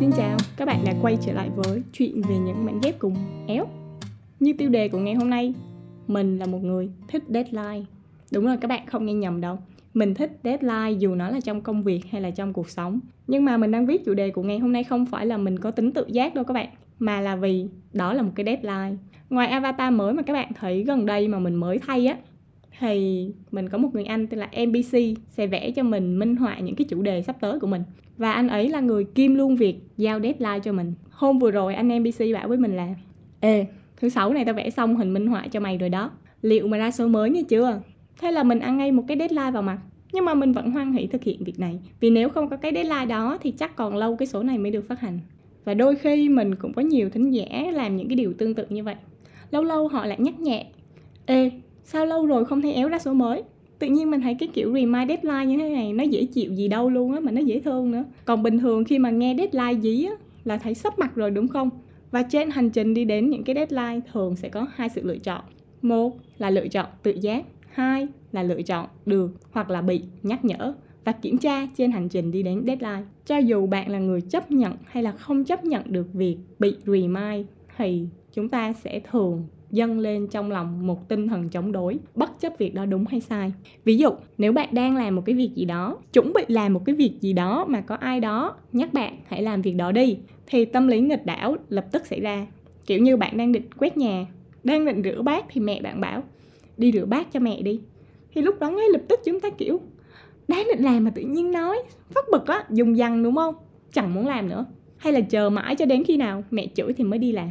Xin chào, các bạn đã quay trở lại với chuyện về những mảnh ghép cùng éo. Như tiêu đề của ngày hôm nay, mình là một người thích deadline. Đúng rồi, các bạn không nghe nhầm đâu. Mình thích deadline dù nó là trong công việc hay là trong cuộc sống. Nhưng mà mình đang viết chủ đề của ngày hôm nay không phải là mình có tính tự giác đâu các bạn, mà là vì đó là một cái deadline. Ngoài avatar mới mà các bạn thấy gần đây mà mình mới thay á, thì mình có một người anh tên là MBC sẽ vẽ cho mình, minh họa những cái chủ đề sắp tới của mình. Và anh ấy là người kim luôn việc giao deadline cho mình. Hôm vừa rồi anh MBC bảo với mình là, ê, thứ sáu này tao vẽ xong hình minh họa cho mày rồi đó. Liệu mà ra số mới nghe chưa? Thế là mình ăn ngay một cái deadline vào mặt. Nhưng mà mình vẫn hoan hỷ thực hiện việc này. Vì nếu không có cái deadline đó thì chắc còn lâu cái số này mới được phát hành. Và đôi khi mình cũng có nhiều thính giả làm những cái điều tương tự như vậy. Lâu lâu họ lại nhắc nhẹ, ê sao lâu rồi không thấy éo ra số mới? Tự nhiên mình thấy cái kiểu remind deadline như thế này nó dễ chịu gì đâu luôn á, mà nó dễ thương nữa. Còn bình thường khi mà nghe deadline dí á, là thấy sắp mặt rồi đúng không? Và trên hành trình đi đến những cái deadline thường sẽ có hai sự lựa chọn. Một là lựa chọn tự giác, hai là lựa chọn được hoặc là bị nhắc nhở và kiểm tra trên hành trình đi đến deadline. Cho dù bạn là người chấp nhận hay là không chấp nhận được việc bị remind thì chúng ta sẽ thường dâng lên trong lòng một tinh thần chống đối, bất chấp việc đó đúng hay sai. Ví dụ, nếu bạn đang làm một cái việc gì đó, chuẩn bị làm một cái việc gì đó mà có ai đó nhắc bạn, hãy làm việc đó đi, thì tâm lý nghịch đảo lập tức xảy ra. Kiểu như bạn đang định quét nhà, đang định rửa bát thì mẹ bạn bảo, đi rửa bát cho mẹ đi. Thì lúc đó ngay lập tức chúng ta kiểu đang định làm mà tự nhiên nói, phát bực á, dùng dằn, đúng không? Chẳng muốn làm nữa. Hay là chờ mãi cho đến khi nào mẹ chửi thì mới đi làm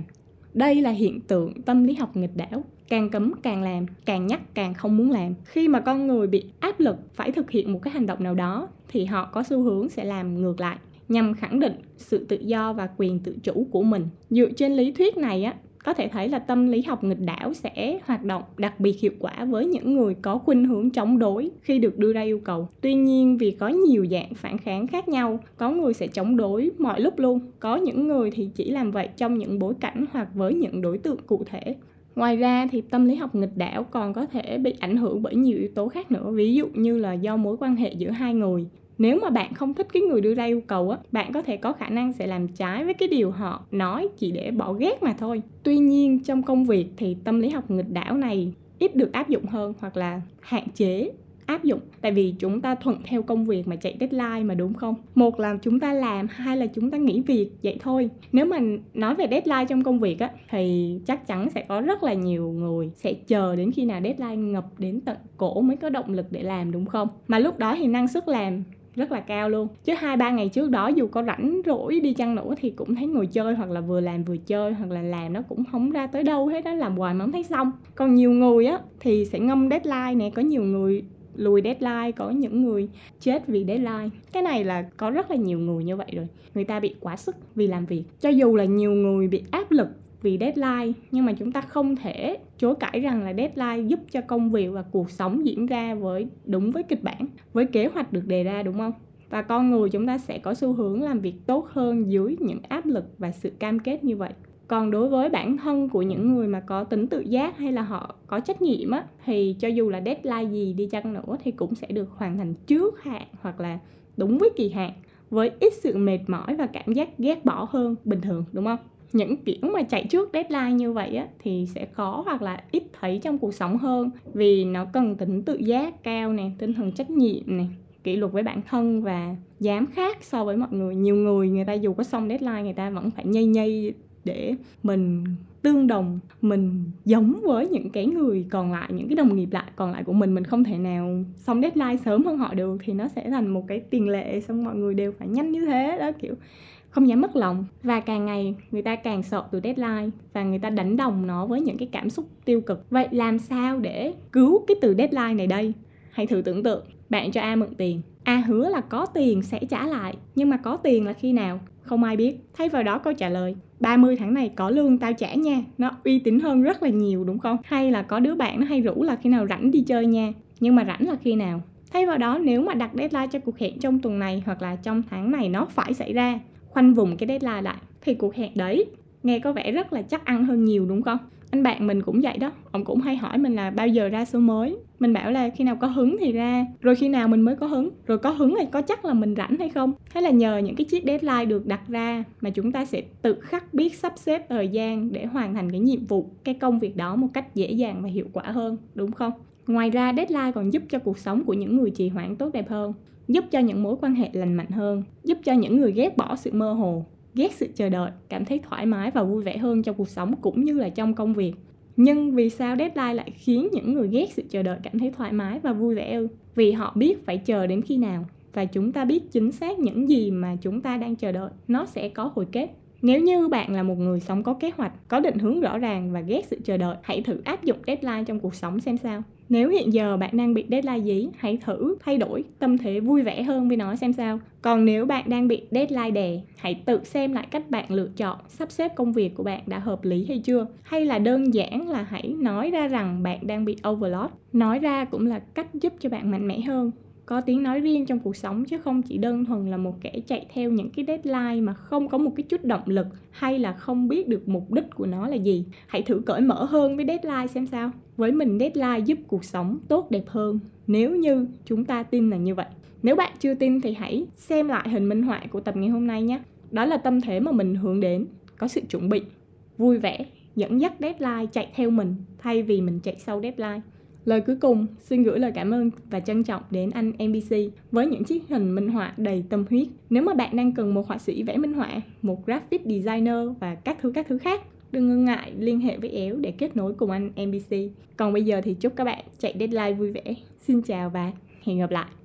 đây là hiện tượng tâm lý học nghịch đảo, càng cấm càng làm, càng nhắc càng không muốn làm. Khi mà con người bị áp lực phải thực hiện một cái hành động nào đó, thì họ có xu hướng sẽ làm ngược lại, nhằm khẳng định sự tự do và quyền tự chủ của mình. Dựa trên lý thuyết này á có thể thấy là tâm lý học nghịch đảo sẽ hoạt động đặc biệt hiệu quả với những người có khuynh hướng chống đối khi được đưa ra yêu cầu. Tuy nhiên vì có nhiều dạng phản kháng khác nhau, có người sẽ chống đối mọi lúc luôn, có những người thì chỉ làm vậy trong những bối cảnh hoặc với những đối tượng cụ thể. Ngoài ra thì tâm lý học nghịch đảo còn có thể bị ảnh hưởng bởi nhiều yếu tố khác nữa, ví dụ như là do mối quan hệ giữa hai người, nếu mà bạn không thích cái người đưa ra yêu cầu á, bạn có thể có khả năng sẽ làm trái với cái điều họ nói chỉ để bỏ ghét mà thôi. Tuy nhiên, trong công việc thì tâm lý học nghịch đảo này ít được áp dụng hơn hoặc là hạn chế áp dụng. Tại vì chúng ta thuận theo công việc mà chạy deadline mà, đúng không? Một là chúng ta làm, hai là chúng ta nghỉ việc, vậy thôi. Nếu mà nói về deadline trong công việc á, thì chắc chắn sẽ có rất là nhiều người sẽ chờ đến khi nào deadline ngập đến tận cổ mới có động lực để làm, đúng không? Mà lúc đó thì năng suất làm rất là cao luôn. Chứ hai, ba ngày trước đó dù có rảnh rỗi đi chăng nữa thì cũng thấy ngồi chơi hoặc là vừa làm vừa chơi hoặc là làm nó cũng không ra tới đâu hết đó làm hoài mà không thấy xong. Còn nhiều người á thì sẽ ngâm deadline nè, có nhiều người lùi deadline, có những người chết vì deadline. Cái này là có rất là nhiều người như vậy rồi. Người ta bị quá sức vì làm việc. Cho dù là nhiều người bị áp lực vì deadline, nhưng mà chúng ta không thể chối cãi rằng là deadline giúp cho công việc và cuộc sống diễn ra với, đúng với kịch bản, với kế hoạch được đề ra, đúng không? Và con người chúng ta sẽ có xu hướng làm việc tốt hơn dưới những áp lực và sự cam kết như vậy. Còn đối với bản thân của những người mà có tính tự giác hay là họ có trách nhiệm á, thì cho dù là deadline gì đi chăng nữa thì cũng sẽ được hoàn thành trước hạn hoặc là đúng với kỳ hạn, với ít sự mệt mỏi và cảm giác ghét bỏ hơn bình thường, đúng không? Những kiểu mà chạy trước deadline như vậy á, thì sẽ khó hoặc là ít thấy trong cuộc sống hơn vì nó cần tính tự giác cao nè, tinh thần trách nhiệm nè, kỷ luật với bản thân và dám khác so với mọi người. Nhiều người người ta dù có xong deadline, người ta vẫn phải nhây nhây để mình tương đồng, mình giống với những cái người còn lại, những cái đồng nghiệp lại, còn lại của mình. Mình không thể nào xong deadline sớm hơn họ được thì nó sẽ thành một cái tiền lệ, xong mọi người đều phải nhanh như thế đó, kiểu không dám mất lòng. Và càng ngày, người ta càng sợ từ deadline và người ta đánh đồng nó với những cái cảm xúc tiêu cực. Vậy làm sao để cứu cái từ deadline này đây? Hãy thử tưởng tượng, bạn cho a mượn tiền. A hứa là có tiền sẽ trả lại, nhưng mà có tiền là khi nào? Không ai biết. Thay vào đó câu trả lời 30 tháng này có lương tao trả nha. Nó uy tín hơn rất là nhiều, đúng không? Hay là có đứa bạn nó hay rủ là khi nào rảnh đi chơi nha, nhưng mà rảnh là khi nào? Thay vào đó, nếu mà đặt deadline cho cuộc hẹn trong tuần này hoặc là trong tháng này nó phải xảy ra khoanh vùng cái deadline lại, thì cuộc hẹn đấy nghe có vẻ rất là chắc ăn hơn nhiều, đúng không? Anh bạn mình cũng vậy đó, ông cũng hay hỏi mình là bao giờ ra số mới? Mình bảo là khi nào có hứng thì ra, rồi khi nào mình mới có hứng, rồi có hứng thì có chắc là mình rảnh hay không? Hay là nhờ những cái chiếc deadline được đặt ra mà chúng ta sẽ tự khắc biết sắp xếp thời gian để hoàn thành cái nhiệm vụ, cái công việc đó một cách dễ dàng và hiệu quả hơn, đúng không? Ngoài ra, deadline còn giúp cho cuộc sống của những người trì hoãn tốt đẹp hơn, giúp cho những mối quan hệ lành mạnh hơn, giúp cho những người ghét bỏ sự mơ hồ, ghét sự chờ đợi, cảm thấy thoải mái và vui vẻ hơn trong cuộc sống cũng như là trong công việc. Nhưng vì sao deadline lại khiến những người ghét sự chờ đợi cảm thấy thoải mái và vui vẻ ư? Vì họ biết phải chờ đến khi nào và chúng ta biết chính xác những gì mà chúng ta đang chờ đợi, nó sẽ có hồi kết nếu như bạn là một người sống có kế hoạch có định hướng rõ ràng và ghét sự chờ đợi hãy thử áp dụng deadline trong cuộc sống xem sao nếu hiện giờ bạn đang bị deadline dí, hãy thử thay đổi tâm thế vui vẻ hơn với nó xem sao. Còn nếu bạn đang bị deadline đè, hãy tự xem lại cách bạn lựa chọn, sắp xếp công việc của bạn đã hợp lý hay chưa. Hay là đơn giản là hãy nói ra rằng bạn đang bị overload. Nói ra cũng là cách giúp cho bạn mạnh mẽ hơn có tiếng nói riêng trong cuộc sống chứ không chỉ đơn thuần là một kẻ chạy theo những cái deadline mà không có một cái chút động lực hay là không biết được mục đích của nó là gì. Hãy thử cởi mở hơn với deadline xem sao. Với mình, deadline giúp cuộc sống tốt đẹp hơn. Nếu như chúng ta tin là như vậy. Nếu bạn chưa tin thì hãy xem lại hình minh họa của tập ngày hôm nay nhé. Đó là tâm thế mà mình hướng đến. Có sự chuẩn bị, vui vẻ, dẫn dắt deadline chạy theo mình thay vì mình chạy sau deadline. Lời cuối cùng, xin gửi lời cảm ơn và trân trọng đến anh MBC với những chiếc hình minh họa đầy tâm huyết. Nếu mà bạn đang cần một họa sĩ vẽ minh họa, một graphic designer và các thứ các thứ khác, đừng ngần ngại liên hệ với Éo để kết nối cùng anh MBC. Còn bây giờ thì chúc các bạn chạy deadline vui vẻ. Xin chào và hẹn gặp lại.